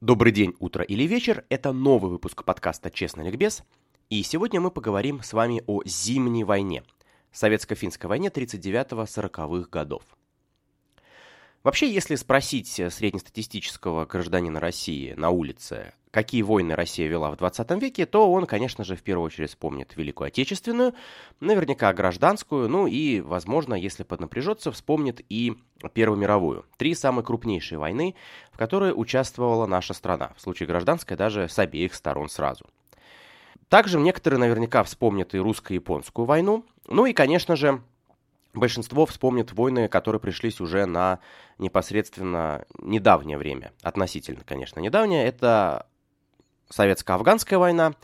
Добрый день, утро или вечер. Это новый выпуск подкаста «Честно ликбез». И сегодня мы поговорим с вами о Зимней войне, Советско-финской войне 39-40-х годов. Вообще, если спросить среднестатистического гражданина России на улице, какие войны Россия вела в 20 веке, то он, конечно же, в первую очередь вспомнит Великую Отечественную, наверняка гражданскую, ну и, возможно, если поднапряжется, вспомнит и Первую мировую. Три самые крупнейшие войны, в которые участвовала наша страна, в случае гражданской даже с обеих сторон сразу. Также некоторые наверняка вспомнят и русско-японскую войну, ну и, конечно же, большинство вспомнит войны, которые пришлись уже на непосредственно недавнее время. Относительно, конечно, недавнее. Это советско-афганская война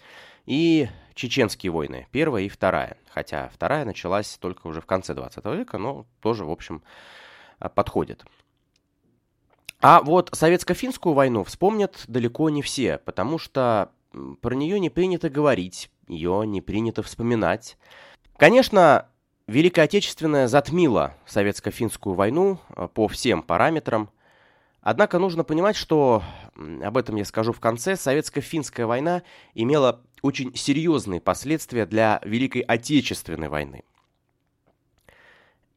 и чеченские войны, первая и вторая. Хотя вторая началась только уже в конце 20 века, но тоже, в общем, подходит. А вот советско-финскую войну вспомнят далеко не все, потому что про нее не принято говорить, ее не принято вспоминать. Конечно, Великая Отечественная затмила советско-финскую войну э, по всем параметрам. Однако нужно понимать, что, об этом я скажу в конце, советско-финская война имела очень серьезные последствия для Великой Отечественной войны.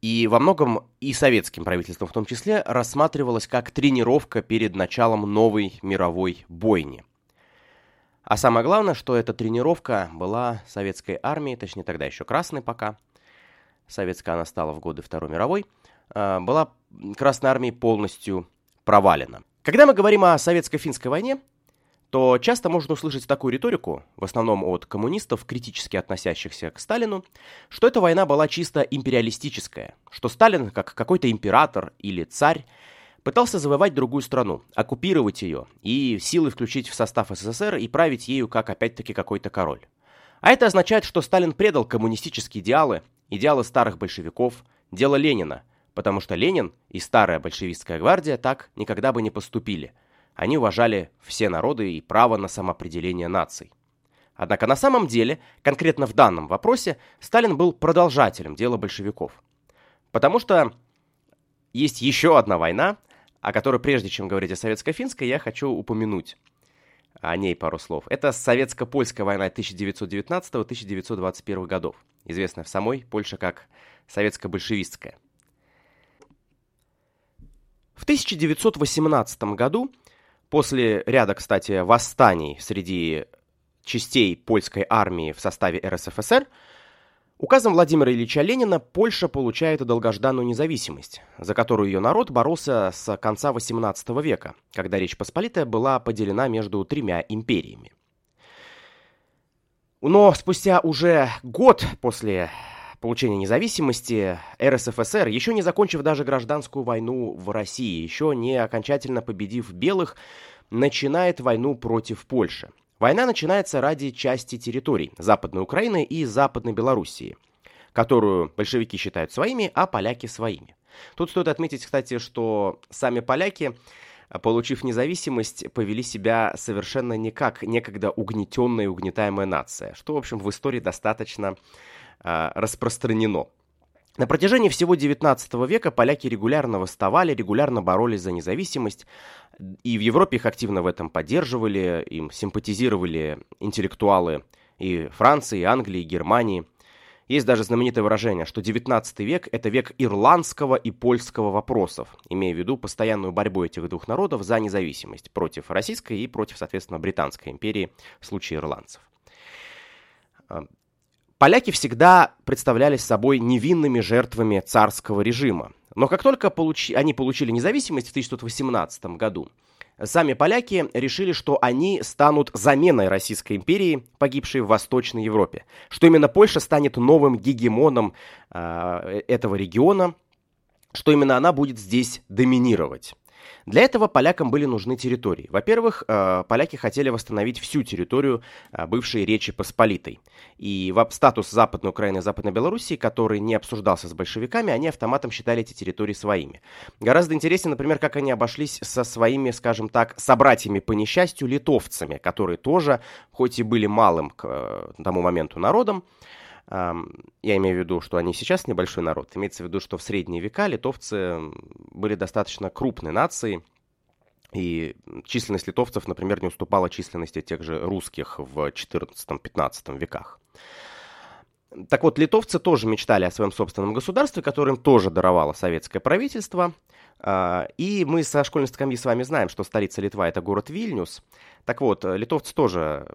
И во многом и советским правительством в том числе рассматривалась как тренировка перед началом новой мировой бойни. А самое главное, что эта тренировка была советской армией, точнее тогда еще красной пока, советская она стала в годы Второй мировой, а, была Красной армией полностью провалена. Когда мы говорим о советско-финской войне, то часто можно услышать такую риторику, в основном от коммунистов, критически относящихся к Сталину, что эта война была чисто империалистическая, что Сталин, как какой-то император или царь, пытался завоевать другую страну, оккупировать ее и силой включить в состав СССР и править ею как опять-таки какой-то король. А это означает, что Сталин предал коммунистические идеалы, идеалы старых большевиков, дело Ленина, потому что Ленин и старая большевистская гвардия так никогда бы не поступили. Они уважали все народы и право на самоопределение наций. Однако на самом деле, конкретно в данном вопросе, Сталин был продолжателем дела большевиков. Потому что есть еще одна война, о которой прежде чем говорить о советско-финской, я хочу упомянуть о ней пару слов. Это советско-польская война 1919-1921 годов, известная в самой Польше как советско-большевистская. В 1918 году, после ряда, кстати, восстаний среди частей польской армии в составе РСФСР, Указом Владимира Ильича Ленина Польша получает долгожданную независимость, за которую ее народ боролся с конца XVIII века, когда Речь Посполитая была поделена между тремя империями. Но спустя уже год после получения независимости РСФСР, еще не закончив даже гражданскую войну в России, еще не окончательно победив белых, начинает войну против Польши. Война начинается ради части территорий Западной Украины и Западной Белоруссии, которую большевики считают своими, а поляки своими. Тут стоит отметить, кстати, что сами поляки, получив независимость, повели себя совершенно не как некогда угнетенная и угнетаемая нация, что, в общем, в истории достаточно распространено. На протяжении всего XIX века поляки регулярно восставали, регулярно боролись за независимость, и в Европе их активно в этом поддерживали, им симпатизировали интеллектуалы и Франции, и Англии, и Германии. Есть даже знаменитое выражение, что XIX век – это век ирландского и польского вопросов, имея в виду постоянную борьбу этих двух народов за независимость против Российской и против, соответственно, Британской империи в случае ирландцев. Поляки всегда представлялись собой невинными жертвами царского режима. Но как только получи, они получили независимость в 1918 году, сами поляки решили, что они станут заменой Российской империи, погибшей в Восточной Европе. Что именно Польша станет новым гегемоном э, этого региона, что именно она будет здесь доминировать. Для этого полякам были нужны территории. Во-первых, э, поляки хотели восстановить всю территорию э, бывшей Речи Посполитой. И статус Западной Украины и Западной Белоруссии, который не обсуждался с большевиками, они автоматом считали эти территории своими. Гораздо интереснее, например, как они обошлись со своими, скажем так, собратьями по несчастью, литовцами, которые тоже, хоть и были малым к э, тому моменту народом, я имею в виду, что они сейчас небольшой народ. Имеется в виду, что в средние века литовцы были достаточно крупной нацией. И численность литовцев, например, не уступала численности тех же русских в XIV-XV веках. Так вот, литовцы тоже мечтали о своем собственном государстве, которое им тоже даровало советское правительство. А, и мы со школьной скамьи с вами знаем, что столица Литва – это город Вильнюс. Так вот, литовцы тоже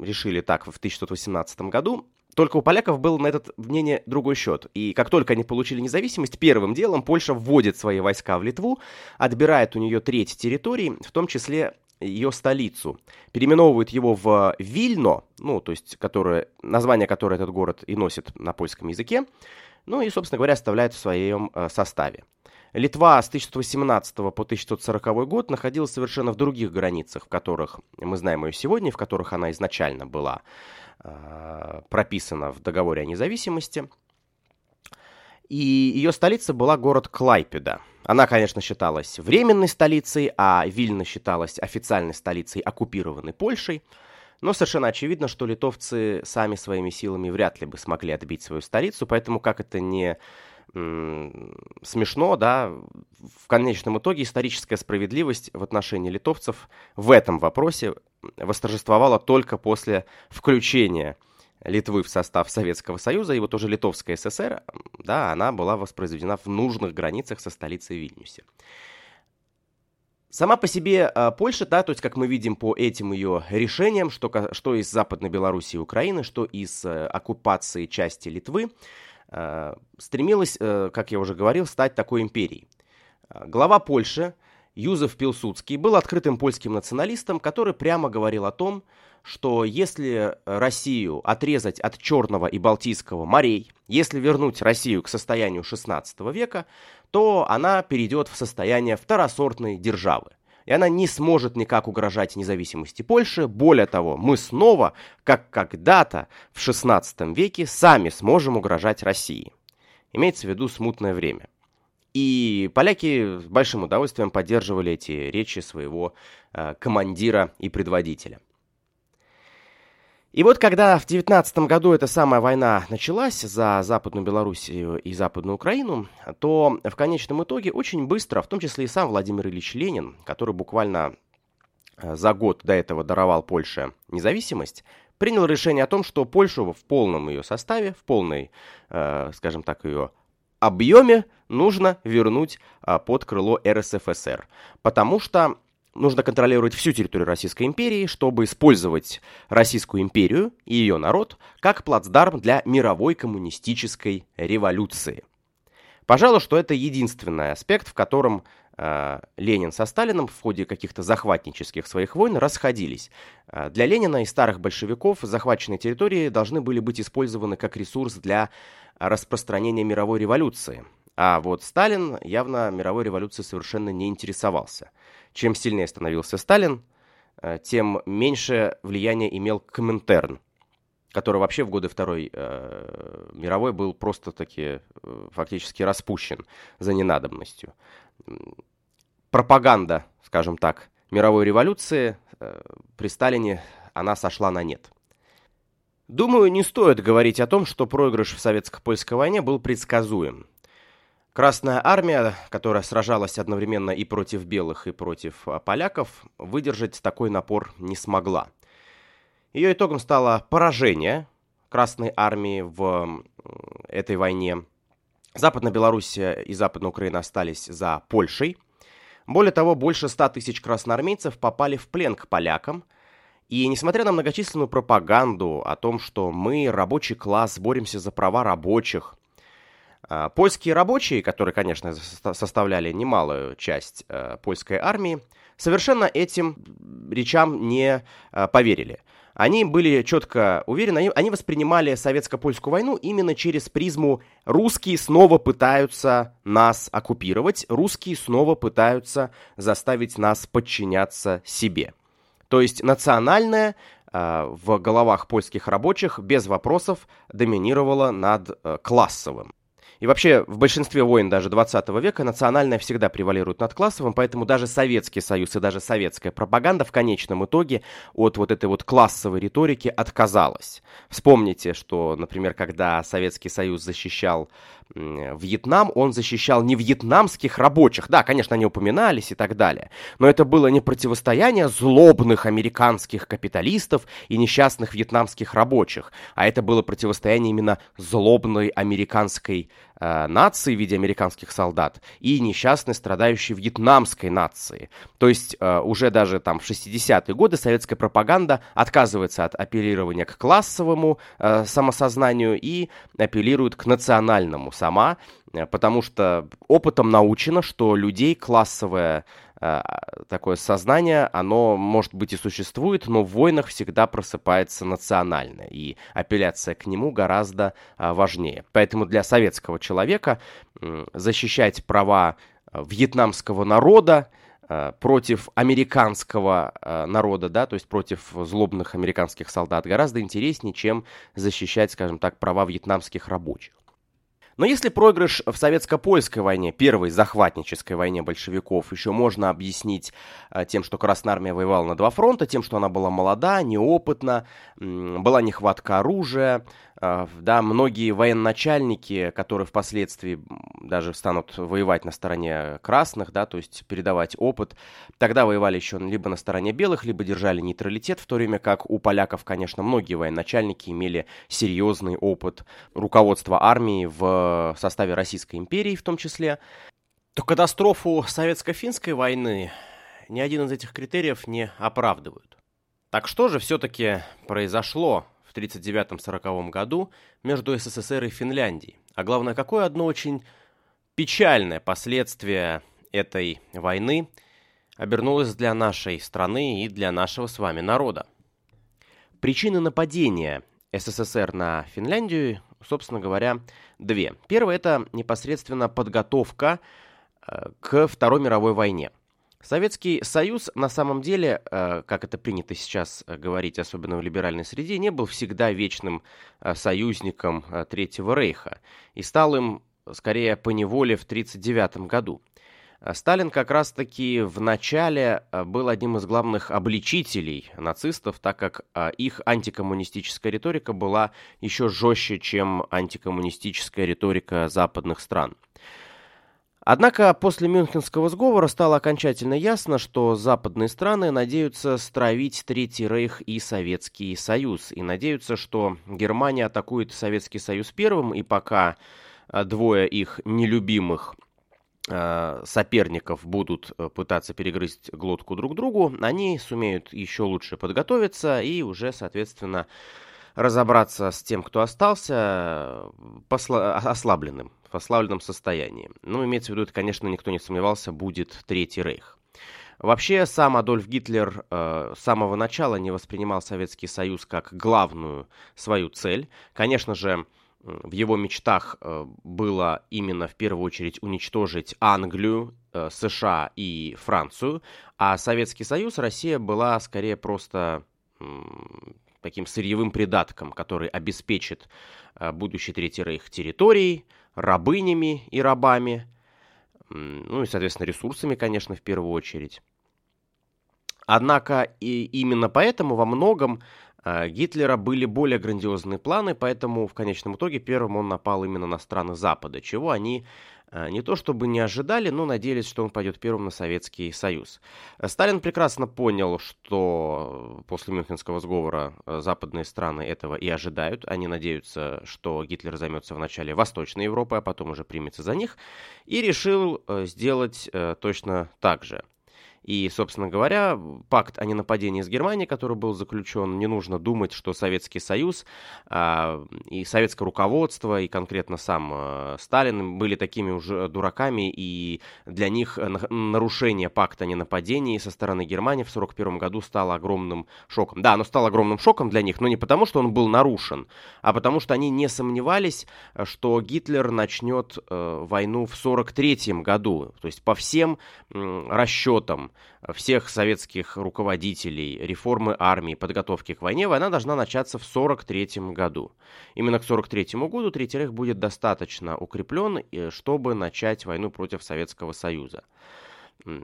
решили так в 1618 году. Только у поляков был на этот мнение другой счет. И как только они получили независимость, первым делом Польша вводит свои войска в Литву, отбирает у нее треть территории, в том числе ее столицу, переименовывает его в Вильно, ну, то есть которое, название которое этот город и носит на польском языке, ну и, собственно говоря, оставляет в своем э, составе. Литва с 1118 по 1140 год находилась совершенно в других границах, в которых мы знаем ее сегодня, в которых она изначально была прописана в договоре о независимости. И ее столица была город Клайпеда. Она, конечно, считалась временной столицей, а Вильна считалась официальной столицей оккупированной Польшей. Но совершенно очевидно, что литовцы сами своими силами вряд ли бы смогли отбить свою столицу, поэтому как это не смешно, да, в конечном итоге историческая справедливость в отношении литовцев в этом вопросе восторжествовала только после включения Литвы в состав Советского Союза, и вот уже Литовская ССР, да, она была воспроизведена в нужных границах со столицей Вильнюсе. Сама по себе э, Польша, да, то есть, как мы видим по этим ее решениям, что, что из Западной Белоруссии и Украины, что из э, оккупации части Литвы, стремилась, э, как я уже говорил, стать такой империей. Э, глава Польши Юзеф Пилсудский был открытым польским националистом, который прямо говорил о том, что если Россию отрезать от Черного и Балтийского морей, если вернуть Россию к состоянию XVI века, то она перейдет в состояние второсортной державы и она не сможет никак угрожать независимости Польши. Более того, мы снова, как когда-то в XVI веке, сами сможем угрожать России. Имеется в виду смутное время. И поляки с большим удовольствием поддерживали эти речи своего э, командира и предводителя. И вот когда в 19 году эта самая война началась за Западную Белоруссию и Западную Украину, то в конечном итоге очень быстро, в том числе и сам Владимир Ильич Ленин, который буквально э, за год до этого даровал Польше независимость, принял решение о том, что Польшу в полном ее составе, в полной, э, скажем так, ее объеме нужно вернуть э, под крыло РСФСР. Потому что нужно контролировать всю территорию Российской империи, чтобы использовать Российскую империю и ее народ как плацдарм для мировой коммунистической революции. Пожалуй, что это единственный аспект, в котором э, Ленин со Сталином в ходе каких-то захватнических своих войн расходились. Э, для Ленина и старых большевиков захваченные территории должны были быть использованы как ресурс для распространения мировой революции. А вот Сталин явно мировой революцией совершенно не интересовался. Чем сильнее становился Сталин, э, тем меньше влияния имел Коминтерн, который вообще в годы Второй э, мировой был просто-таки э, фактически распущен за ненадобностью. Пропаганда, скажем так, мировой революции э, при Сталине, она сошла на нет. Думаю, не стоит говорить о том, что проигрыш в советско-польской войне был предсказуем. Красная армия, которая сражалась одновременно и против белых, и против а, поляков, выдержать такой напор не смогла. Ее итогом стало поражение Красной армии в этой войне. Западная Белоруссия и Западная Украина остались за Польшей. Более того, больше 100 тысяч красноармейцев попали в плен к полякам. И несмотря на многочисленную пропаганду о том, что мы, рабочий класс, боремся за права рабочих, польские рабочие, которые, конечно, составляли немалую часть э, польской армии, совершенно этим речам не э, поверили. Они были четко уверены, они, воспринимали советско-польскую войну именно через призму «русские снова пытаются нас оккупировать, русские снова пытаются заставить нас подчиняться себе». То есть национальное э, в головах польских рабочих без вопросов доминировало над классовым. И вообще, в большинстве войн даже 20 века национальное всегда превалирует над классовым, поэтому даже Советский Союз и даже советская пропаганда в конечном итоге от вот этой вот классовой риторики отказалась. Вспомните, что, например, когда Советский Союз защищал Вьетнам, он защищал не вьетнамских рабочих. Да, конечно, они упоминались и так далее. Но это было не противостояние злобных американских капиталистов и несчастных вьетнамских рабочих, а это было противостояние именно злобной американской э, нации в виде американских солдат и несчастной страдающей вьетнамской нации. То есть э, уже даже там в 60-е годы советская пропаганда отказывается от апеллирования к классовому э, самосознанию и апеллирует к национальному сама, э, потому что опытом научено, что людей классовое э, такое сознание, оно, может быть, и существует, но в войнах всегда просыпается национальное, и апелляция к нему гораздо э, важнее. Поэтому для советского человека защищать права вьетнамского народа, против американского народа, да, то есть против злобных американских солдат, гораздо интереснее, чем защищать, скажем так, права вьетнамских рабочих. Но если проигрыш в советско-польской войне, первой захватнической войне большевиков, еще можно объяснить э, тем, что Красная Армия воевала на два фронта, тем, что она была молода, неопытна, была нехватка оружия, да, многие военачальники, которые впоследствии даже станут воевать на стороне красных, да, то есть передавать опыт, тогда воевали еще либо на стороне белых, либо держали нейтралитет, в то время как у поляков, конечно, многие военачальники имели серьезный опыт руководства армией в в составе Российской империи в том числе, то катастрофу советско-финской войны ни один из этих критериев не оправдывают. Так что же все-таки произошло в 1939-1940 году между СССР и Финляндией? А главное, какое одно очень печальное последствие этой войны обернулось для нашей страны и для нашего с вами народа? Причины нападения СССР на Финляндию собственно говоря, две. Первое – это непосредственно подготовка э, к Второй мировой войне. Советский Союз на самом деле, э, как это принято сейчас э, говорить, особенно в либеральной среде, не был всегда вечным союзником Третьего Рейха и стал им скорее по неволе в 1939 году. Э, Сталин как раз-таки в начале э, был одним из главных обличителей нацистов, так как э, их антикоммунистическая риторика была еще жестче, чем антикоммунистическая риторика западных стран. Однако после Мюнхенского сговора стало окончательно ясно, что западные страны надеются стравить Третий Рейх и Советский Союз, и надеются, что Германия атакует Советский Союз первым, и пока двое их нелюбимых Э, соперников будут э, пытаться перегрызть глотку друг другу, они сумеют еще лучше подготовиться и уже, соответственно, разобраться с тем, кто остался, ослабленным, в ослабленном состоянии. Ну, имеется в виду, это, конечно, никто не сомневался, будет Третий Рейх. Вообще, сам Адольф Гитлер э, с самого начала не воспринимал Советский Союз как главную свою цель. Конечно же, в его мечтах э, было именно в первую очередь уничтожить Англию, э, США и Францию, а Советский Союз, Россия была скорее просто таким сырьевым придатком, который обеспечит э, будущий Третий Рейх территорией, рабынями и рабами, ну и, соответственно, ресурсами, конечно, в первую очередь. Однако и именно поэтому во многом а, Гитлера были более грандиозные планы, поэтому в конечном итоге первым он напал именно на страны Запада, чего они не то чтобы не ожидали, но надеялись, что он пойдет первым на Советский Союз. Сталин прекрасно понял, что после Мюнхенского сговора а, западные страны этого и ожидают. Они надеются, что Гитлер займется вначале Восточной Европой, а потом уже примется за них, и решил сделать точно так же. И, собственно говоря, пакт о ненападении с Германией, который был заключен, не нужно думать, что Советский Союз а, и советское руководство, и конкретно сам а, Сталин были такими уже дураками, и для них нарушение пакта о ненападении со стороны Германии в 1941 году стало огромным шоком. Да, оно стало огромным шоком для них, но не потому, что он был нарушен, а потому, что они не сомневались, что Гитлер начнет э, войну в 1943 году. То есть по всем э, расчетам участием всех советских руководителей, реформы армии, подготовки к войне, война должна начаться в 1943 году. Именно к 1943 году Третий Рейх будет достаточно укреплен, э, чтобы начать войну против Советского Союза.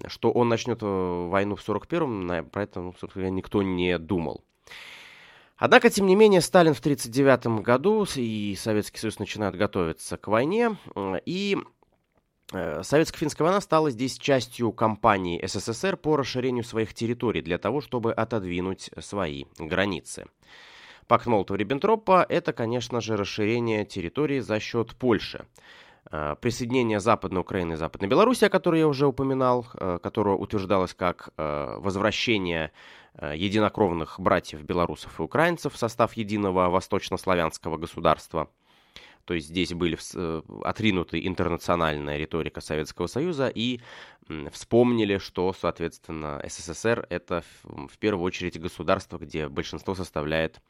Что он начнет э, войну в 1941-м, про это, ну, собственно, никто не думал. Однако, тем не менее, Сталин в 1939 году и Советский Союз начинают готовиться к войне, и э, Советско-финская война стала здесь частью кампании СССР по расширению своих территорий для того, чтобы отодвинуть свои границы. Пакт Молотова-Риббентропа – это, конечно же, расширение территории за счет Польши. Э, присоединение Западной Украины и Западной Беларуси, о которой я уже упоминал, э, которое утверждалось как возвращение Э, единокровных братьев белорусов и украинцев в состав единого восточнославянского государства. То есть здесь были э, отринуты интернациональная риторика Советского Союза и вспомнили, что, соответственно, СССР это в первую очередь государство, где большинство составляет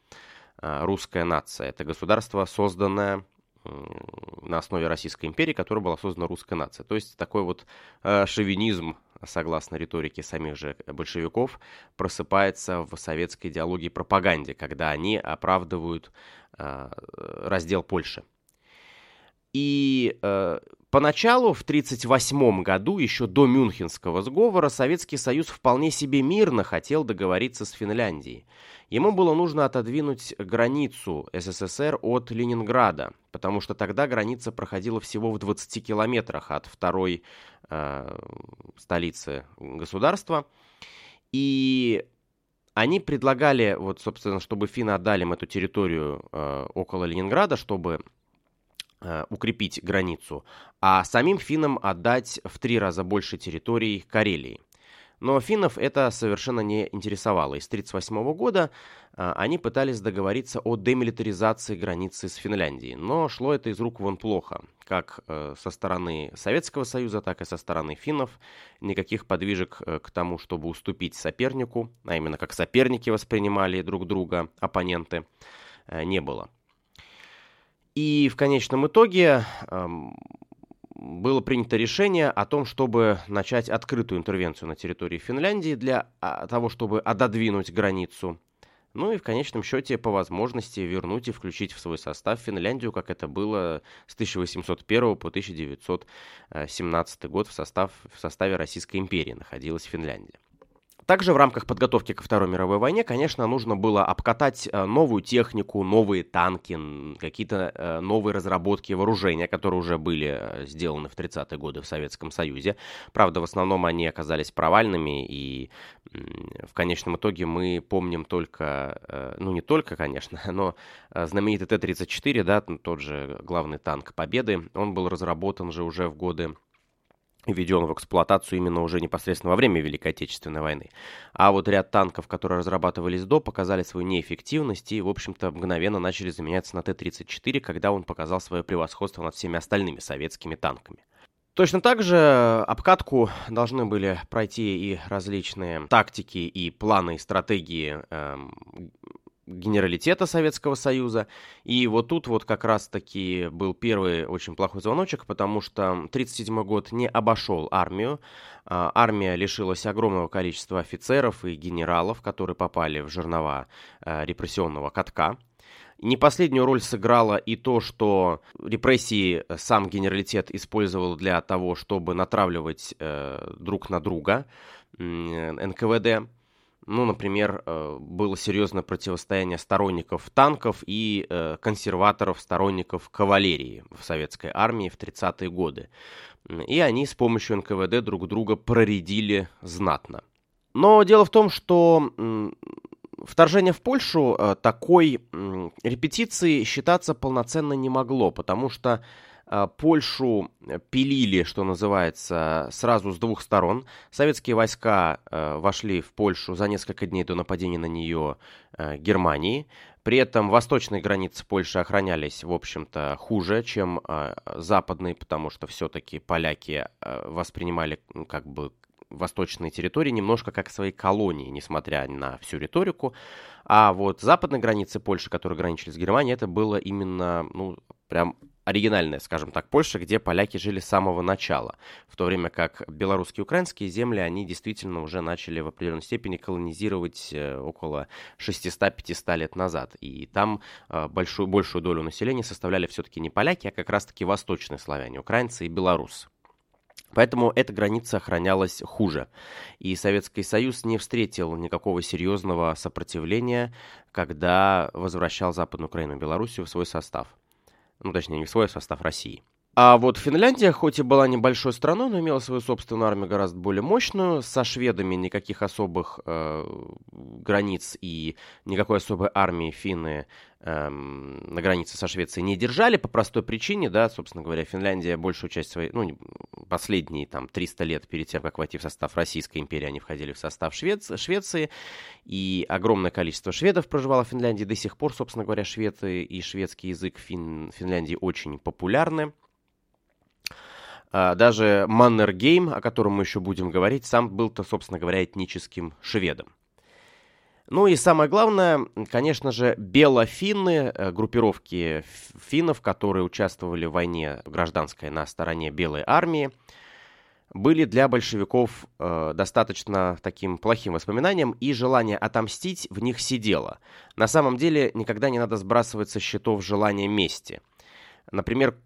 э, русская нация. Это государство, созданное на основе Российской империи, которая была создана русская нация. То есть такой вот шовинизм согласно риторике самих же большевиков, просыпается в советской идеологии пропаганде, когда они оправдывают э, раздел Польши. И э, поначалу, в 1938 году, еще до Мюнхенского сговора, Советский Союз вполне себе мирно хотел договориться с Финляндией. Ему было нужно отодвинуть границу СССР от Ленинграда, потому что тогда граница проходила всего в 20 километрах от второй э, столицы государства. И они предлагали, вот, собственно, чтобы финны отдали им эту территорию э, около Ленинграда, чтобы укрепить границу, а самим финнам отдать в три раза больше территорий Карелии. Но финнов это совершенно не интересовало. И с 1938 года а, они пытались договориться о демилитаризации границы с Финляндией. Но шло это из рук вон плохо. Как э, со стороны Советского Союза, так и со стороны финнов. Никаких подвижек э, к тому, чтобы уступить сопернику, а именно как соперники воспринимали друг друга, оппоненты, э, не было. И в конечном итоге было принято решение о том, чтобы начать открытую интервенцию на территории Финляндии для а, того, чтобы отодвинуть границу. Ну и в конечном счете по возможности вернуть и включить в свой состав Финляндию, как это было с 1801 по 1917 год в, состав, в составе Российской империи находилась Финляндия. Также в рамках подготовки ко Второй мировой войне, конечно, нужно было обкатать э, новую технику, новые танки, какие-то э, новые разработки вооружения, которые уже были э, сделаны в 30-е годы в Советском Союзе. Правда, в основном они оказались провальными, и в конечном итоге мы помним только, ну не только, конечно, но знаменитый Т-34, да, тот же главный танк Победы, он был разработан же уже в годы введен в эксплуатацию именно уже непосредственно во время Великой Отечественной войны. А вот ряд танков, которые разрабатывались до, показали свою неэффективность и, в общем-то, мгновенно начали заменяться на Т-34, когда он показал свое превосходство над всеми остальными советскими танками. Точно так же обкатку должны были пройти и различные тактики и планы и стратегии эм, генералитета Советского Союза. И вот тут вот как раз-таки был первый очень плохой звоночек, потому что 1937 год не обошел армию. А, армия лишилась огромного количества офицеров и генералов, которые попали в жернова а, репрессионного катка. Не последнюю роль сыграло и то, что репрессии сам генералитет использовал для того, чтобы натравливать э, друг на друга НКВД. Ну, например, э, было серьезное противостояние сторонников танков и э, консерваторов, сторонников кавалерии в советской армии в 30-е годы. И они с помощью НКВД друг друга проредили знатно. Но дело в том, что вторжение в Польшу э, такой репетиции считаться полноценно не могло, потому что Польшу пилили, что называется, сразу с двух сторон. Советские войска а, вошли в Польшу за несколько дней до нападения на нее а, Германии. При этом восточные границы Польши охранялись, в общем-то, хуже, чем западные, потому что все-таки поляки воспринимали как бы восточные территории немножко как свои колонии, несмотря на всю риторику. А вот западные границы Польши, которые граничили с Германией, это было именно, ну, прям оригинальная, скажем так, Польша, где поляки жили с самого начала, в то время как белорусские и украинские земли, они действительно уже начали в определенной степени колонизировать э, около 600-500 лет назад. И там э, большую, большую долю населения составляли все-таки не поляки, а как раз-таки восточные славяне, украинцы и белорусы. Поэтому эта граница охранялась хуже. И Советский Союз не встретил никакого серьезного сопротивления, когда возвращал Западную Украину и Белоруссию в свой состав. Ну, точнее, не в свой состав России. А вот Финляндия, хоть и была небольшой страной, но имела свою собственную армию гораздо более мощную. Со шведами никаких особых э, границ и никакой особой армии финны э, на границе со Швецией не держали по простой причине, да, собственно говоря, Финляндия большую часть своей, ну, последние там 300 лет перед тем, как войти в состав Российской империи, они входили в состав Швец, Швеции, и огромное количество шведов проживало в Финляндии. До сих пор, собственно говоря, шведы и шведский язык в Фин, Финляндии очень популярны. А, даже Маннергейм, о котором мы еще будем говорить, сам был-то, собственно говоря, этническим шведом. Ну и самое главное, конечно же, белофинны, э, группировки финнов, которые участвовали в войне гражданской на стороне Белой армии, были для большевиков э, достаточно таким плохим воспоминанием, и желание отомстить в них сидело. На самом деле никогда не надо сбрасывать со счетов желание мести. Например,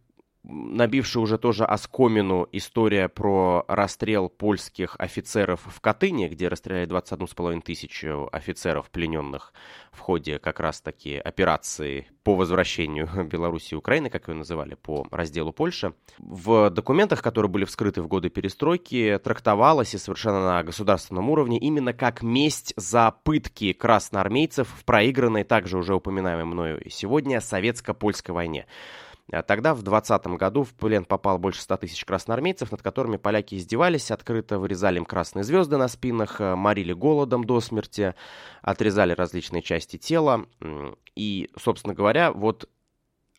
набившая уже тоже оскомину история про расстрел польских офицеров в Катыни, где расстреляли 21,5 тысячу офицеров, плененных в ходе как раз-таки операции по возвращению Беларуси и Украины, как ее называли, по разделу Польши. В документах, которые были вскрыты в годы перестройки, трактовалось и совершенно на государственном уровне именно как месть за пытки красноармейцев в проигранной, также уже упоминаемой мною сегодня, советско-польской войне. А тогда, в 20 году, в плен попал больше 100 тысяч красноармейцев, над которыми поляки издевались, открыто вырезали им красные звезды на спинах, э, морили голодом до смерти, отрезали различные части тела. И, собственно говоря, вот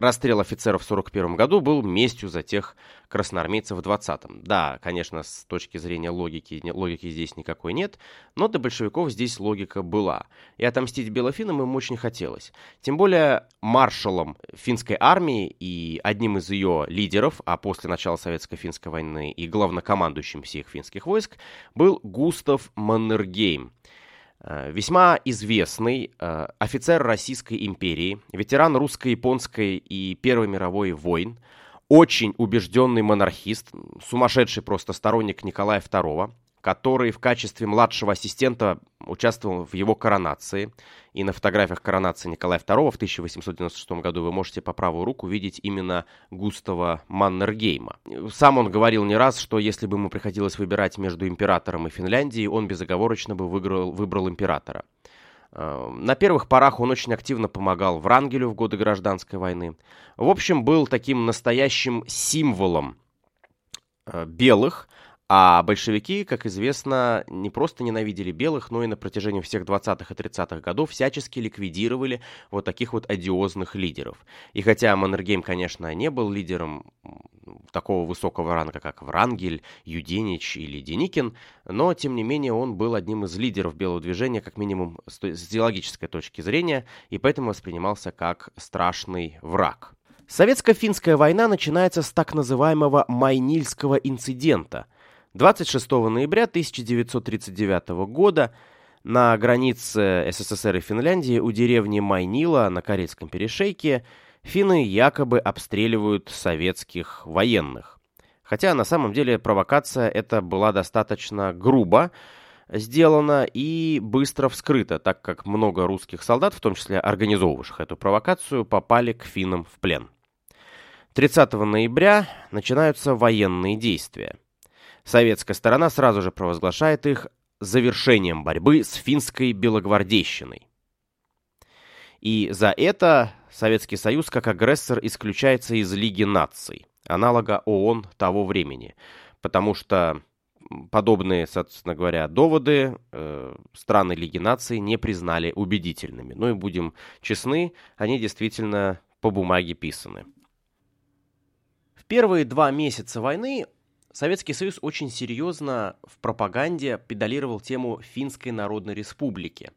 Расстрел офицеров в 1941 году был местью за тех красноармейцев в 20-м. Да, конечно, с точки зрения логики, логики здесь никакой нет, но для большевиков здесь логика была. И отомстить белофинам им очень хотелось. Тем более маршалом финской армии и одним из ее лидеров, а после начала Советско-финской войны и главнокомандующим всех финских войск, был Густав Маннергейм. Э, весьма известный э, офицер Российской империи, ветеран русско-японской и Первой мировой войн, очень убежденный монархист, сумасшедший просто сторонник Николая II, который в качестве младшего ассистента участвовал в его коронации. И на фотографиях коронации Николая II в 1896 году вы можете по правую руку видеть именно Густава Маннергейма. Сам он говорил не раз, что если бы ему приходилось выбирать между императором и Финляндией, он безоговорочно бы выиграл, выбрал императора. Э, на первых порах он очень активно помогал Врангелю в годы гражданской войны. В общем, был таким настоящим символом э, белых, а большевики, как известно, не просто ненавидели белых, но и на протяжении всех 20-х и 30-х годов всячески ликвидировали вот таких вот одиозных лидеров. И хотя Маннергейм, конечно, не был лидером такого высокого ранга, как Врангель, Юденич или Деникин, но, тем не менее, он был одним из лидеров белого движения, как минимум с идеологической точки зрения, и поэтому воспринимался как страшный враг. Советско-финская война начинается с так называемого Майнильского инцидента – 26 ноября 1939 года на границе СССР и Финляндии у деревни Майнила на Карельском перешейке финны якобы обстреливают советских военных. Хотя на самом деле провокация эта была достаточно грубо сделана и быстро вскрыта, так как много русских солдат, в том числе организовывавших эту провокацию, попали к финнам в плен. 30 ноября начинаются военные действия. Советская сторона сразу же провозглашает их завершением борьбы с финской белогвардейщиной. И за это Советский Союз как агрессор исключается из Лиги наций, аналога ООН того времени, потому что подобные, собственно говоря, доводы э, страны Лиги наций не признали убедительными. Ну и будем честны, они действительно по бумаге писаны. В первые два месяца войны Советский Союз очень серьезно в пропаганде педалировал тему Финской Народной Республики.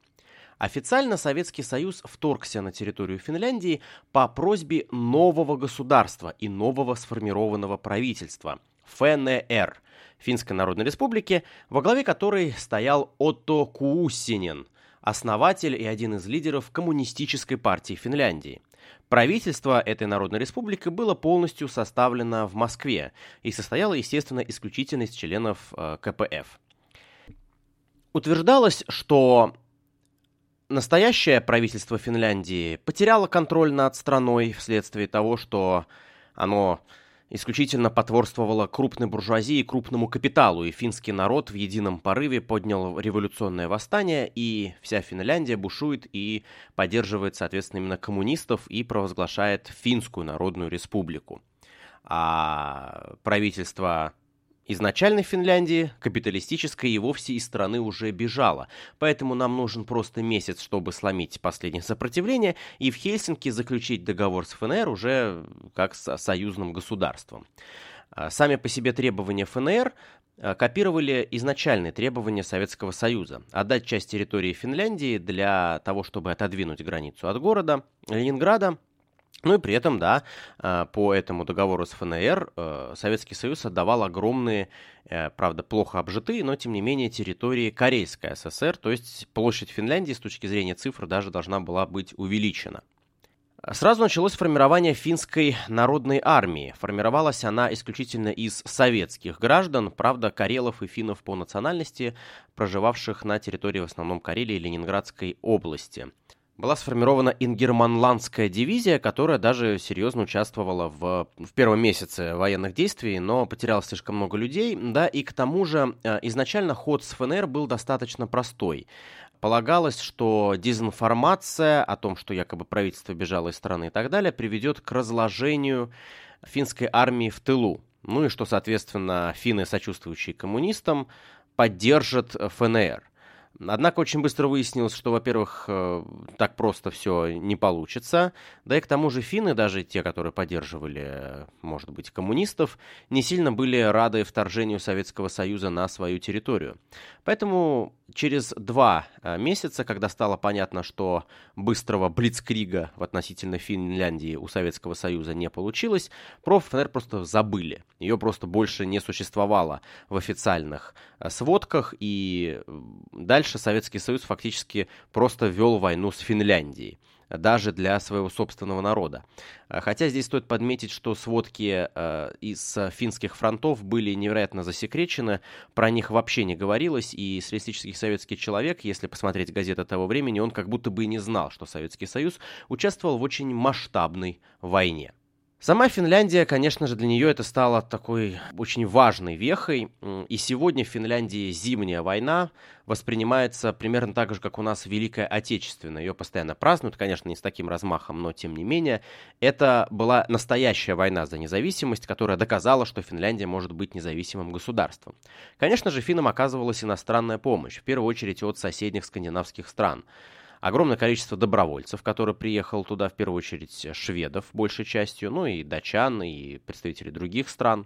Официально Советский Союз вторгся на территорию Финляндии по просьбе нового государства и нового сформированного правительства – ФНР – Финской Народной Республики, во главе которой стоял Отто Куусинен, основатель и один из лидеров коммунистической партии Финляндии. Правительство этой Народной Республики было полностью составлено в Москве и состояло, естественно, исключительно из членов э, КПФ. Утверждалось, что Настоящее правительство Финляндии потеряло контроль над страной вследствие того, что оно исключительно потворствовало крупной буржуазии и крупному капиталу, и финский народ в едином порыве поднял революционное восстание, и вся Финляндия бушует и поддерживает, соответственно, именно коммунистов и провозглашает Финскую Народную Республику. А правительство изначальной Финляндии, капиталистической и вовсе из страны уже бежала, поэтому нам нужен просто месяц, чтобы сломить последнее сопротивление и в Хельсинки заключить договор с ФНР уже как с союзным государством. А, сами по себе требования ФНР а, копировали изначальные требования Советского Союза. Отдать часть территории Финляндии для того, чтобы отодвинуть границу от города Ленинграда ну и при этом, да, э, по этому договору с ФНР э, Советский Союз отдавал огромные, э, правда, плохо обжитые, но тем не менее территории Корейской ССР, то есть площадь Финляндии с точки зрения цифр даже должна была быть увеличена. Сразу началось формирование финской народной армии. Формировалась она исключительно из советских граждан, правда, карелов и финнов по национальности, проживавших на территории в основном Карелии и Ленинградской области была сформирована ингерманландская дивизия, которая даже серьезно участвовала в, в первом месяце военных действий, но потеряла слишком много людей, да, и к тому же э, изначально ход с ФНР был достаточно простой. Полагалось, что дезинформация о том, что якобы правительство бежало из страны и так далее, приведет к разложению финской армии в тылу. Ну и что, соответственно, финны, сочувствующие коммунистам, поддержат ФНР. Однако очень быстро выяснилось, что, во-первых, э, так просто все не получится, да и к тому же финны, даже те, которые поддерживали, может быть, коммунистов, не сильно были рады вторжению Советского Союза на свою территорию. Поэтому через два э, месяца, когда стало понятно, что быстрого блицкрига в относительно Финляндии у Советского Союза не получилось, про ФНР просто забыли. Ее просто больше не существовало в официальных э, сводках, и дальше Советский Союз фактически просто вел войну с Финляндией даже для своего собственного народа. А, хотя здесь стоит подметить, что сводки э, из финских фронтов были невероятно засекречены, про них вообще не говорилось, и социалистический советский человек, если посмотреть газеты того времени, он как будто бы и не знал, что Советский Союз участвовал в очень масштабной войне. Сама Финляндия, конечно же, для нее это стало такой очень важной вехой. И сегодня в Финляндии зимняя война воспринимается примерно так же, как у нас Великая Отечественная. Ее постоянно празднуют, конечно, не с таким размахом, но тем не менее. Это была настоящая война за независимость, которая доказала, что Финляндия может быть независимым государством. Конечно же, финнам оказывалась иностранная помощь, в первую очередь от соседних скандинавских стран огромное количество добровольцев, которые приехал туда, в первую очередь, шведов, большей частью, ну и датчан, и представители других стран.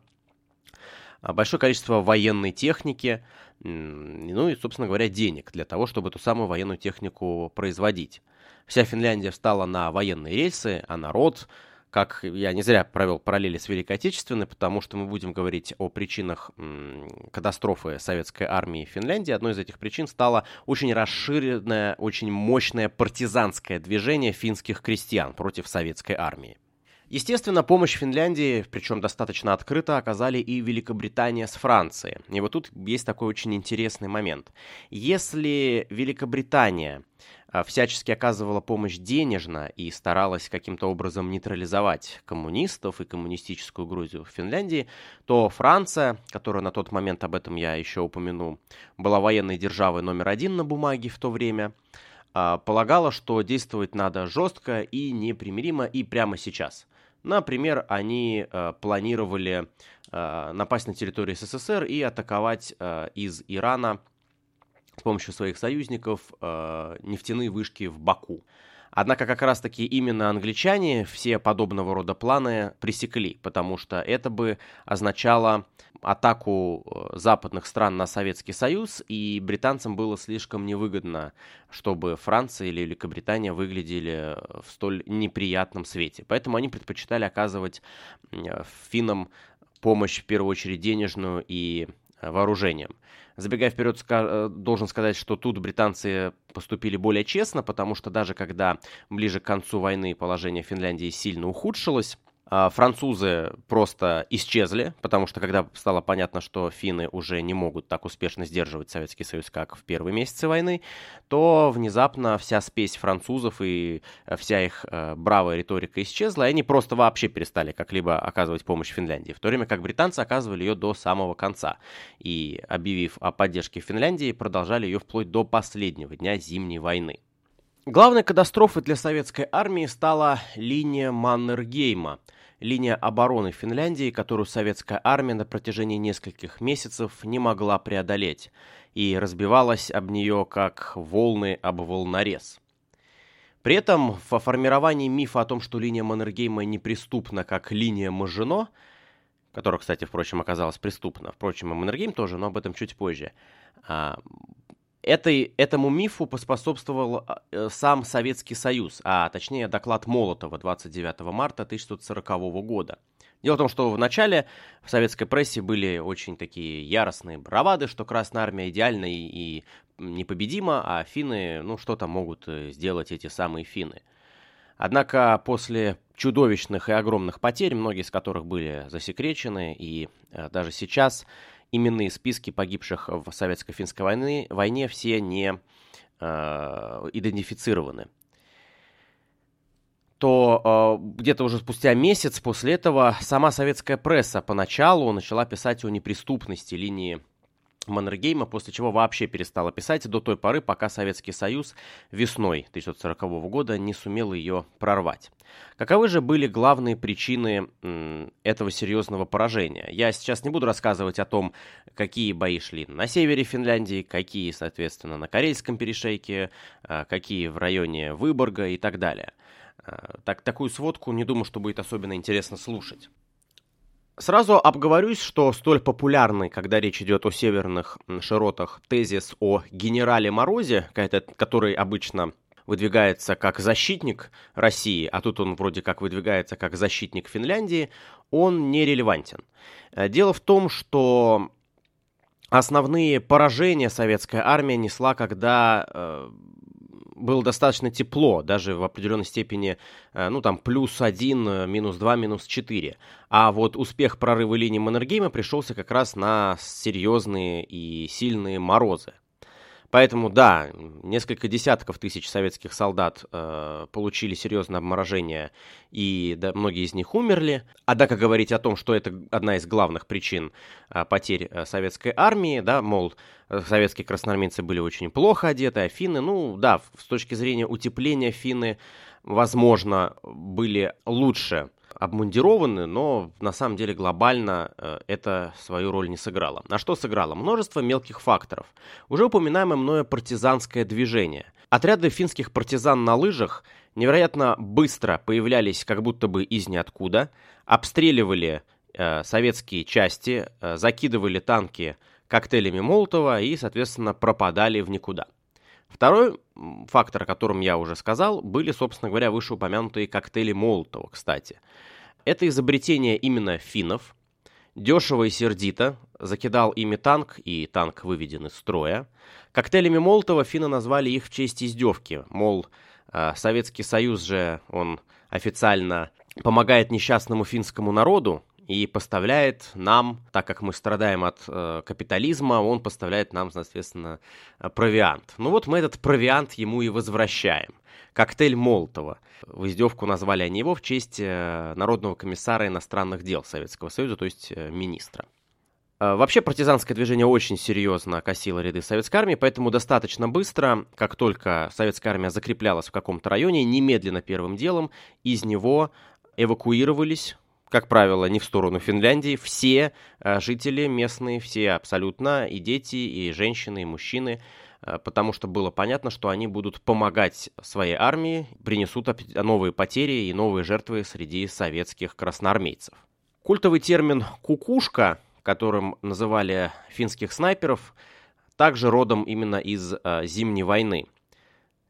А, большое количество военной техники, ну и, собственно говоря, денег для того, чтобы эту самую военную технику производить. Вся Финляндия встала на военные рельсы, а народ как я не зря провел параллели с Великой Отечественной, потому что мы будем говорить о причинах катастрофы советской армии в Финляндии. Одной из этих причин стало очень расширенное, очень мощное партизанское движение финских крестьян против советской армии. Естественно, помощь Финляндии, причем достаточно открыто, оказали и Великобритания с Францией. И вот тут есть такой очень интересный момент. Если Великобритания всячески оказывала помощь денежно и старалась каким-то образом нейтрализовать коммунистов и коммунистическую Грузию в Финляндии, то Франция, которая на тот момент, об этом я еще упомяну, была военной державой номер один на бумаге в то время, а, полагала, что действовать надо жестко и непримиримо и прямо сейчас. Например, они э, планировали напасть на территорию СССР и атаковать из Ирана с помощью своих союзников э, нефтяные вышки в Баку. Однако как раз-таки именно англичане все подобного рода планы пресекли, потому что это бы означало атаку э, западных стран на Советский Союз, и британцам было слишком невыгодно, чтобы Франция или Великобритания выглядели в столь неприятном свете. Поэтому они предпочитали оказывать финнам помощь, в первую очередь, денежную и э, вооружением. Забегая вперед, э, должен сказать, что тут британцы поступили более честно, потому что даже когда ближе к концу войны положение Финляндии сильно ухудшилось, французы просто исчезли, потому что когда стало понятно, что финны уже не могут так успешно сдерживать Советский Союз, как в первые месяцы войны, то внезапно вся спесь французов и э, вся их э, бравая риторика исчезла, и они просто вообще перестали как-либо оказывать помощь Финляндии, в то время как британцы оказывали ее до самого конца, и, объявив о поддержке Финляндии, продолжали ее вплоть до последнего дня Зимней войны. Главной катастрофой для советской армии стала линия Маннергейма – линия обороны Финляндии, которую советская армия на протяжении нескольких месяцев не могла преодолеть и разбивалась об нее как волны об волнорез. При этом во формировании мифа о том, что линия Маннергейма неприступна, как линия Мажино, которая, кстати, впрочем, оказалась преступна, впрочем, и Маннергейм тоже, но об этом чуть позже, а, Этой, этому мифу поспособствовал а, э, сам Советский Союз, а точнее доклад Молотова 29 марта 1940 года. Дело в том, что в начале в советской прессе были очень такие яростные бравады, что Красная Армия идеальна и, и непобедима, а финны, ну что там могут э, сделать эти самые финны. Однако после чудовищных и огромных потерь, многие из которых были засекречены, и э, даже сейчас именные списки погибших в советско-финской войне, войне все не э, идентифицированы. То э, где-то уже спустя месяц после этого сама советская пресса поначалу начала писать о неприступности линии Маннергейма, после чего вообще перестала писать до той поры, пока Советский Союз весной 1940 года не сумел ее прорвать. Каковы же были главные причины этого серьезного поражения? Я сейчас не буду рассказывать о том, какие бои шли на севере Финляндии, какие, соответственно, на Карельском перешейке, а, какие в районе Выборга и так далее. А, так, такую сводку не думаю, что будет особенно интересно слушать. Сразу обговорюсь, что столь популярный, когда речь идет о северных широтах, тезис о генерале Морозе, который обычно выдвигается как защитник России, а тут он вроде как выдвигается как защитник Финляндии, он нерелевантен. Э, дело в том, что основные поражения советская армия несла, когда э, было достаточно тепло, даже в определенной степени, э, ну там плюс 1, э, минус 2, минус 4. А вот успех прорыва линии Маннергейма пришелся как раз на серьезные и сильные морозы. Поэтому, да, несколько десятков тысяч советских солдат э, получили серьезное обморожение, и да, многие из них умерли. Однако говорить о том, что это одна из главных причин э, потерь э, советской армии, да, мол, э, советские красноармейцы были очень плохо одеты, а финны, ну, да, с точки зрения утепления финны, возможно, были лучше обмундированы, но на самом деле глобально э, это свою роль не сыграло. А что сыграло? Множество мелких факторов. Уже упоминаемое мною партизанское движение. Отряды финских партизан на лыжах невероятно быстро появлялись как будто бы из ниоткуда, обстреливали э, советские части, э, закидывали танки коктейлями Молотова и, соответственно, пропадали в никуда. Второй фактор, о котором я уже сказал, были, собственно говоря, вышеупомянутые коктейли Молотова, кстати. Это изобретение именно финнов. Дешево и сердито закидал ими танк, и танк выведен из строя. Коктейлями Молотова финны назвали их в честь издевки. Мол, э, Советский Союз же, он официально помогает несчастному финскому народу, и поставляет нам, так как мы страдаем от э, капитализма, он поставляет нам, соответственно, э, провиант. Ну вот мы этот провиант ему и возвращаем. Коктейль Молотова. В издевку назвали они его в честь э, Народного комиссара иностранных дел Советского Союза, то есть э, министра. Вообще партизанское движение очень серьезно косило ряды советской армии, поэтому достаточно быстро, как только советская армия закреплялась в каком-то районе, немедленно первым делом из него эвакуировались как правило, не в сторону Финляндии. Все э, жители местные, все абсолютно, и дети, и женщины, и мужчины, потому что было понятно, что они будут помогать своей армии, принесут новые потери и новые жертвы среди советских красноармейцев. Культовый термин «кукушка», которым называли финских снайперов, также родом именно из э, Зимней войны.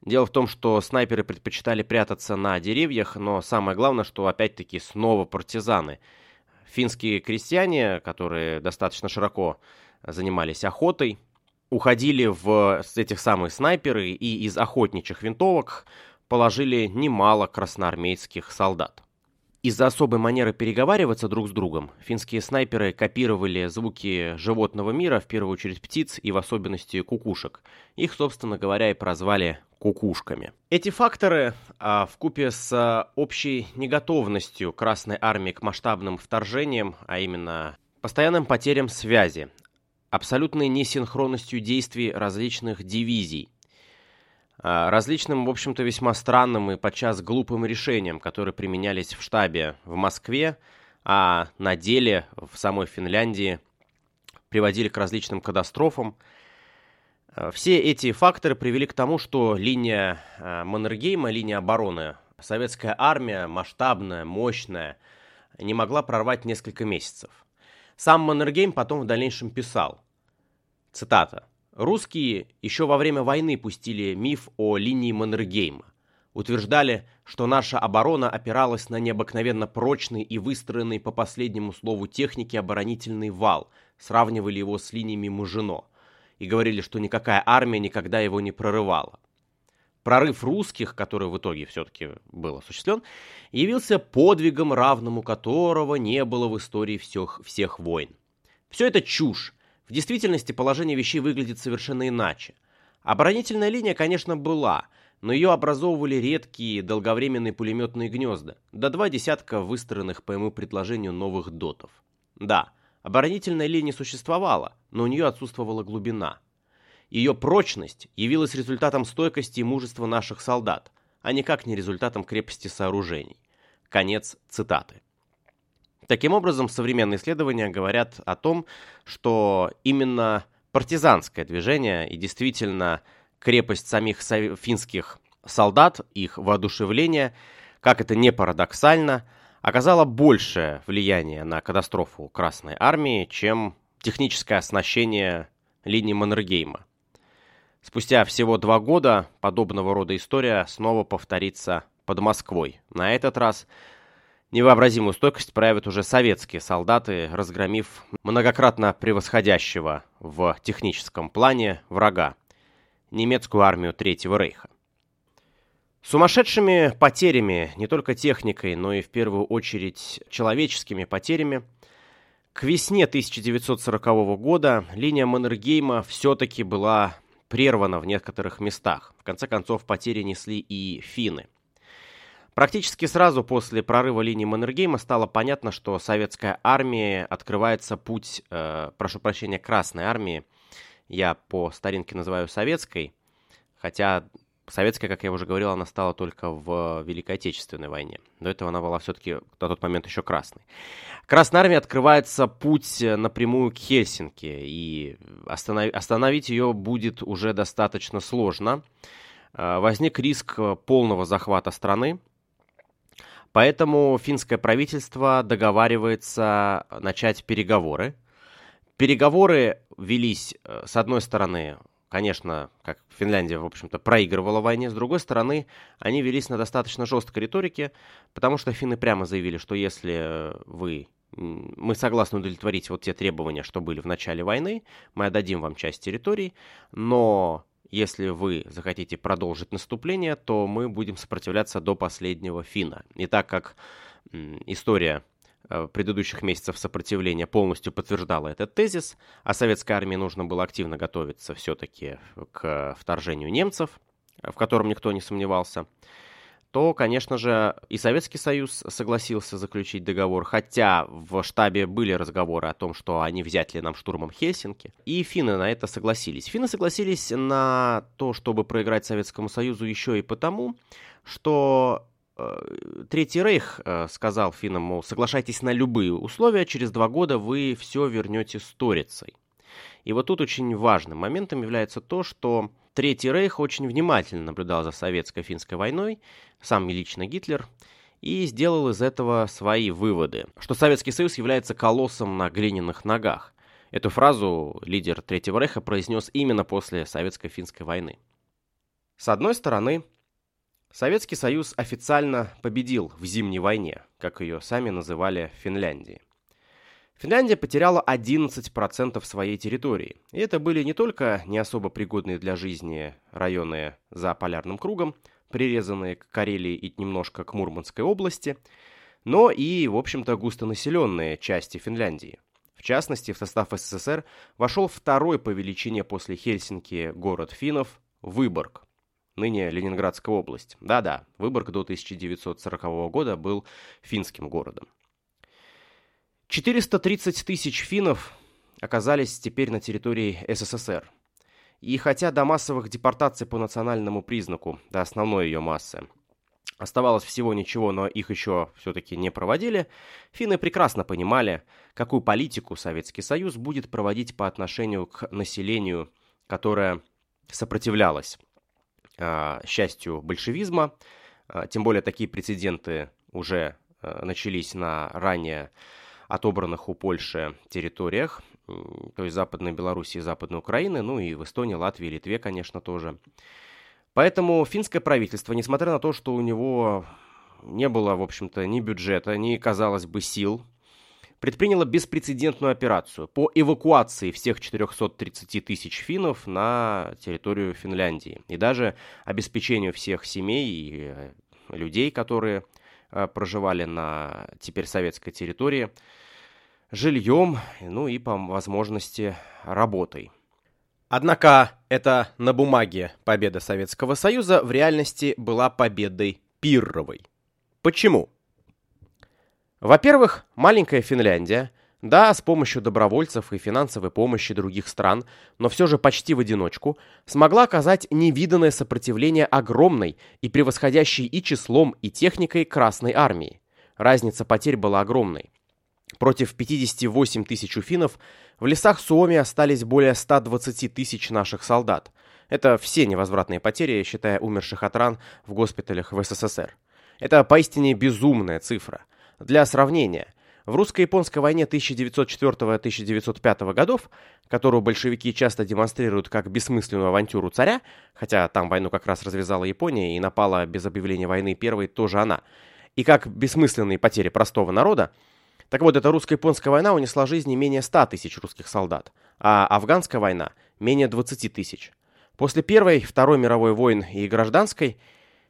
Дело в том, что снайперы предпочитали прятаться на деревьях, но самое главное, что опять-таки снова партизаны. Финские крестьяне, которые достаточно широко занимались охотой, уходили в этих самых снайперы и из охотничьих винтовок положили немало красноармейских солдат. Из-за особой манеры переговариваться друг с другом, финские снайперы копировали звуки животного мира, в первую очередь птиц и в особенности кукушек. Их, собственно говоря, и прозвали кукушками. Эти факторы, а, в купе с а, общей неготовностью Красной Армии к масштабным вторжениям, а именно постоянным потерям связи, абсолютной несинхронностью действий различных дивизий, различным, в общем-то, весьма странным и подчас глупым решениям, которые применялись в штабе в Москве, а на деле в самой Финляндии приводили к различным катастрофам. А, все эти факторы привели к тому, что линия а, Маннергейма, линия обороны, советская армия, масштабная, мощная, не могла прорвать несколько месяцев. Сам Маннергейм потом в дальнейшем писал, цитата, Русские еще во время войны пустили миф о линии Маннергейма. Утверждали, что наша оборона опиралась на необыкновенно прочный и выстроенный по последнему слову техники оборонительный вал, сравнивали его с линиями Мажино, и говорили, что никакая армия никогда его не прорывала. Прорыв русских, который в итоге все-таки был осуществлен, явился подвигом, равному которого не было в истории всех, всех войн. Все это чушь, в действительности положение вещей выглядит совершенно иначе. Оборонительная линия, конечно, была, но ее образовывали редкие долговременные пулеметные гнезда, до два десятка выстроенных по ему предложению новых дотов. Да, оборонительная линия существовала, но у нее отсутствовала глубина. Ее прочность явилась результатом стойкости и мужества наших солдат, а никак не результатом крепости сооружений. Конец цитаты. Таким образом, современные исследования говорят о том, что именно партизанское движение и действительно крепость самих финских солдат, их воодушевление, как это не парадоксально, оказало большее влияние на катастрофу Красной Армии, чем техническое оснащение линии Маннергейма. Спустя всего два года подобного рода история снова повторится под Москвой. На этот раз Невообразимую стойкость проявят уже советские солдаты, разгромив многократно превосходящего в техническом плане врага, немецкую армию Третьего Рейха. Сумасшедшими потерями, не только техникой, но и в первую очередь человеческими потерями, к весне 1940 года линия Маннергейма все-таки была прервана в некоторых местах. В конце концов, потери несли и финны – Практически сразу после прорыва линии Маннергейма стало понятно, что советская армия открывается путь, э, прошу прощения, Красной армии. Я по старинке называю советской, хотя советская, как я уже говорил, она стала только в Великой Отечественной войне. До этого она была все-таки на тот момент еще красной. Красной армии открывается путь напрямую к Хельсинки, и останов... остановить ее будет уже достаточно сложно. Э, возник риск полного захвата страны, Поэтому финское правительство договаривается начать переговоры. Переговоры велись, э, с одной стороны, конечно, как Финляндия, в общем-то, проигрывала войне, с другой стороны, они велись на достаточно жесткой риторике, потому что финны прямо заявили, что если вы мы согласны удовлетворить вот те требования, что были в начале войны, мы отдадим вам часть территорий, но если вы захотите продолжить наступление, то мы будем сопротивляться до последнего фина. И так как история э, предыдущих месяцев сопротивления полностью подтверждала этот тезис, а советской армии нужно было активно готовиться все-таки к вторжению немцев, в котором никто не сомневался, то, конечно же, и Советский Союз согласился заключить договор, хотя в штабе были разговоры о том, что они взять ли нам штурмом Хельсинки, и финны на это согласились. Финны согласились на то, чтобы проиграть Советскому Союзу еще и потому, что э, Третий Рейх э, сказал финнам, мол, соглашайтесь на любые условия, через два года вы все вернете сторицей. И вот тут очень важным моментом является то, что Третий Рейх очень внимательно наблюдал за советско-финской войной, сам лично Гитлер, и сделал из этого свои выводы, что Советский Союз является колоссом на глиняных ногах. Эту фразу лидер Третьего Рейха произнес именно после Советско-финской войны. С одной стороны, Советский Союз официально победил в Зимней войне, как ее сами называли в Финляндии. Финляндия потеряла 11% своей территории. И это были не только не особо пригодные для жизни районы за полярным кругом, прирезанные к Карелии и немножко к Мурманской области, но и, в общем-то, густонаселенные части Финляндии. В частности, в состав СССР вошел второй по величине после Хельсинки город финнов – Выборг, ныне Ленинградская область. Да-да, Выборг до 1940 года был финским городом. 430 тысяч финнов оказались теперь на территории СССР. И хотя до массовых депортаций по национальному признаку, до основной ее массы, оставалось всего ничего, но их еще все-таки не проводили, финны прекрасно понимали, какую политику Советский Союз будет проводить по отношению к населению, которое сопротивлялось э, счастью большевизма. Э, тем более такие прецеденты уже э, начались на ранее отобранных у Польши территориях, то есть Западной Белоруссии и Западной Украины, ну и в Эстонии, Латвии, Литве, конечно, тоже. Поэтому финское правительство, несмотря на то, что у него не было, в общем-то, ни бюджета, ни, казалось бы, сил, предприняло беспрецедентную операцию по эвакуации всех 430 тысяч финнов на территорию Финляндии и даже обеспечению всех семей и э, людей, которые э, проживали на теперь советской территории, жильем, ну и по возможности работой. Однако это на бумаге победа Советского Союза в реальности была победой пирровой. Почему? Во-первых, маленькая Финляндия, да, с помощью добровольцев и финансовой помощи других стран, но все же почти в одиночку, смогла оказать невиданное сопротивление огромной и превосходящей и числом, и техникой Красной Армии. Разница потерь была огромной. Против 58 тысяч уфинов в лесах Суоми остались более 120 тысяч наших солдат. Это все невозвратные потери, считая умерших от ран в госпиталях в СССР. Это поистине безумная цифра. Для сравнения, в русско-японской войне 1904-1905 годов, которую большевики часто демонстрируют как бессмысленную авантюру царя, хотя там войну как раз развязала Япония и напала без объявления войны первой тоже она, и как бессмысленные потери простого народа, так вот, эта русско-японская война унесла жизни менее 100 тысяч русских солдат, а афганская война менее 20 тысяч. После Первой, Второй мировой войн и Гражданской,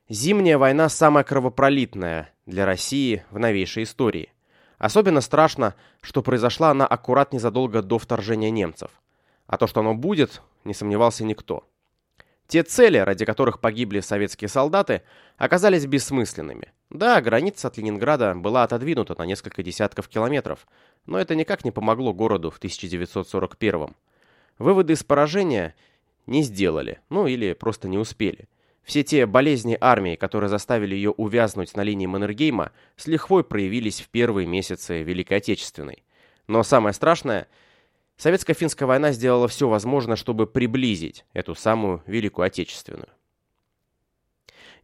Зимняя война самая кровопролитная для России в новейшей истории. Особенно страшно, что произошла она аккурат незадолго до вторжения немцев. А то, что оно будет, не сомневался никто. Те цели, ради которых погибли советские солдаты, оказались бессмысленными. Да, граница от Ленинграда была отодвинута на несколько десятков километров, но это никак не помогло городу в 1941 -м. Выводы из поражения не сделали, ну или просто не успели. Все те болезни армии, которые заставили ее увязнуть на линии Маннергейма, с лихвой проявились в первые месяцы Великой Отечественной. Но самое страшное – Советско-финская война сделала все возможное, чтобы приблизить эту самую Великую Отечественную.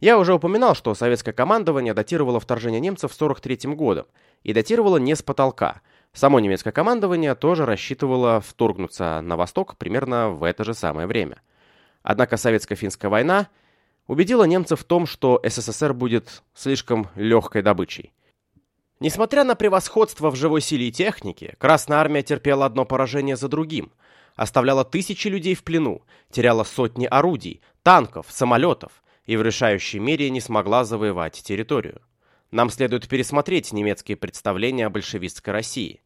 Я уже упоминал, что советское командование датировало вторжение немцев 43 годом, и датировало не с потолка. Само немецкое командование тоже рассчитывало вторгнуться на восток примерно в это же самое время. Однако советско-финская война убедила немцев в том, что СССР будет слишком легкой добычей. Несмотря на превосходство в живой силе и технике, Красная Армия терпела одно поражение за другим, оставляла тысячи людей в плену, теряла сотни орудий, танков, самолетов и в решающей мере не смогла завоевать территорию. Нам следует пересмотреть немецкие представления о большевистской России.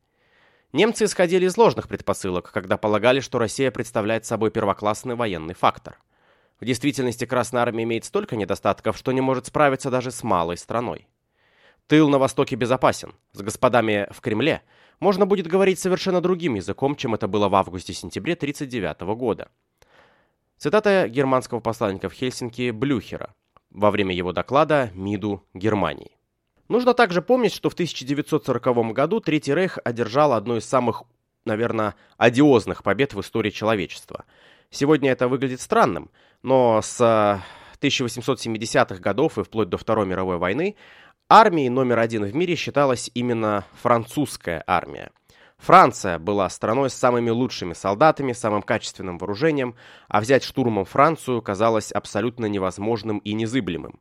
Немцы исходили из ложных предпосылок, когда полагали, что Россия представляет собой первоклассный военный фактор. В действительности Красная Армия имеет столько недостатков, что не может справиться даже с малой страной. Тыл на Востоке безопасен. С господами в Кремле можно будет говорить совершенно другим языком, чем это было в августе-сентябре 1939 года. Цитата германского посланника в Хельсинки Блюхера во время его доклада МИДу Германии. Нужно также помнить, что в 1940 году Третий Рейх одержал одну из самых наверное, одиозных побед в истории человечества. Сегодня это выглядит странным, но с 1870-х годов и вплоть до Второй мировой войны армией номер один в мире считалась именно французская армия. Франция была страной с самыми лучшими солдатами, самым качественным вооружением, а взять штурмом Францию казалось абсолютно невозможным и незыблемым.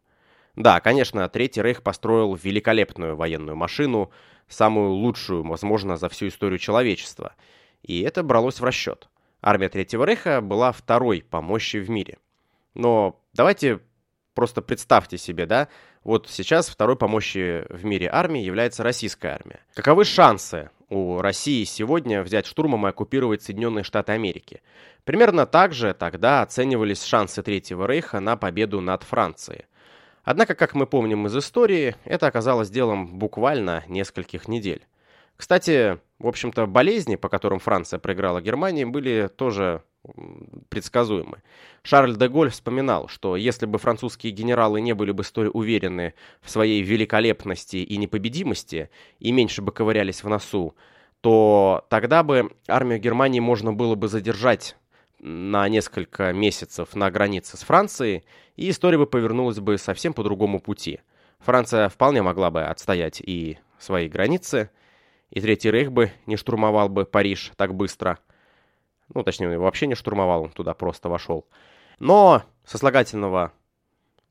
Да, конечно, Третий Рейх построил великолепную военную машину, самую лучшую, возможно, за всю историю человечества. И это бралось в расчет. Армия Третьего Рейха была второй по мощи в мире. Но давайте просто представьте себе, да, вот сейчас второй по мощи в мире армии является российская армия. Каковы шансы у России сегодня взять штурмом и оккупировать Соединенные Штаты Америки? Примерно так же тогда оценивались шансы Третьего Рейха на победу над Францией. Однако, как мы помним из истории, это оказалось делом буквально нескольких недель. Кстати, в общем-то, болезни, по которым Франция проиграла Германии, были тоже предсказуемы. Шарль де Голь вспоминал, что если бы французские генералы не были бы столь уверены в своей великолепности и непобедимости и меньше бы ковырялись в носу, то тогда бы армию Германии можно было бы задержать на несколько месяцев на границе с Францией, и история бы повернулась бы совсем по другому пути. Франция вполне могла бы отстоять и свои границы, и Третий Рейх бы не штурмовал бы Париж так быстро – ну, точнее, его вообще не штурмовал, он туда просто вошел. Но сослагательного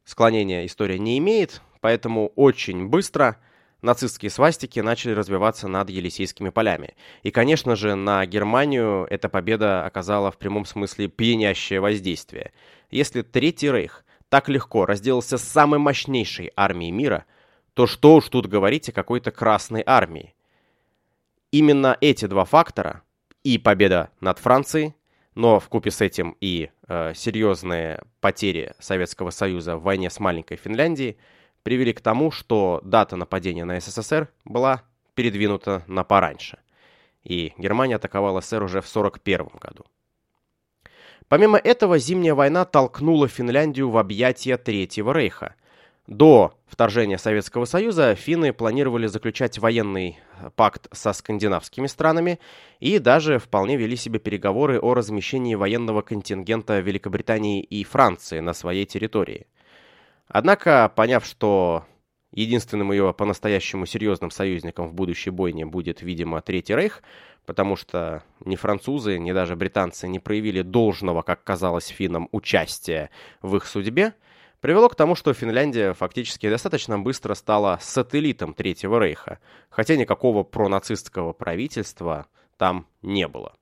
склонения история не имеет, поэтому очень быстро нацистские свастики начали развиваться над Елисейскими полями. И, конечно же, на Германию эта победа оказала в прямом смысле пьянящее воздействие. Если Третий Рейх так легко разделался с самой мощнейшей армией мира, то что уж тут говорить о какой-то Красной армии. Именно эти два фактора и победа над Францией, но в купе с этим и э, серьезные потери Советского Союза в войне с маленькой Финляндией привели к тому, что дата нападения на СССР была передвинута на пораньше. И Германия атаковала СССР уже в 1941 году. Помимо этого, Зимняя война толкнула Финляндию в объятия Третьего Рейха – до вторжения Советского Союза финны планировали заключать военный э, пакт со скандинавскими странами и даже вполне вели себе переговоры о размещении военного контингента Великобритании и Франции на своей территории. Однако, поняв, что единственным ее по-настоящему серьезным союзником в будущей бойне будет, видимо, Третий Рейх, потому что ни французы, ни даже британцы не проявили должного, как казалось финнам, участия в их судьбе, привело к тому, что Финляндия фактически достаточно быстро стала сателлитом Третьего Рейха, хотя никакого пронацистского правительства там не было.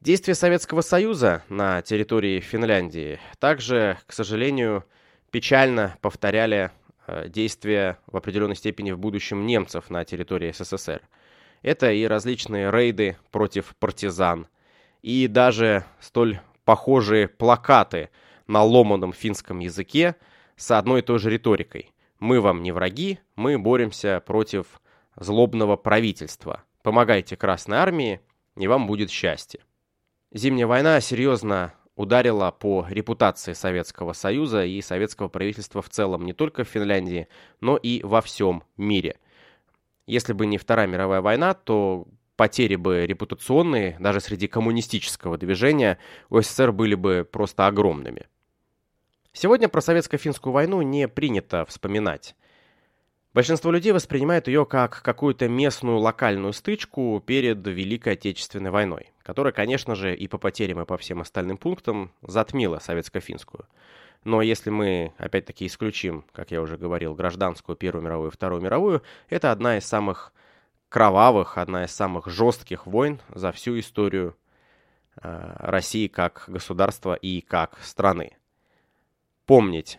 Действия Советского Союза на территории Финляндии также, к сожалению, печально повторяли э, действия в определенной степени в будущем немцев на территории СССР. Это и различные рейды против партизан, и даже столь похожие плакаты – на ломаном финском языке с одной и той же риторикой. Мы вам не враги, мы боремся против злобного правительства. Помогайте Красной Армии, и вам будет счастье. Зимняя война серьезно ударила по репутации Советского Союза и советского правительства в целом не только в Финляндии, но и во всем мире. Если бы не Вторая мировая война, то потери бы репутационные, даже среди коммунистического движения, у СССР были бы просто огромными. Сегодня про советско-финскую войну не принято вспоминать. Большинство людей воспринимает ее как какую-то местную локальную стычку перед Великой Отечественной войной, которая, конечно же, и по потерям, и по всем остальным пунктам затмила советско-финскую. Но если мы, опять-таки, исключим, как я уже говорил, гражданскую Первую мировую и Вторую мировую, это одна из самых кровавых, одна из самых жестких войн за всю историю э, России как государства и как страны помнить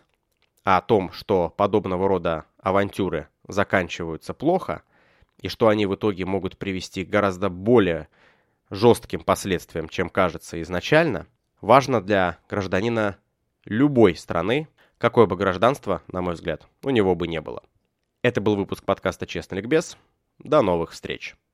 о том, что подобного рода авантюры заканчиваются плохо, и что они в итоге могут привести к гораздо более жестким последствиям, чем кажется изначально, важно для гражданина любой страны, какое бы гражданство, на мой взгляд, у него бы не было. Это был выпуск подкаста «Честный ликбез». До новых встреч!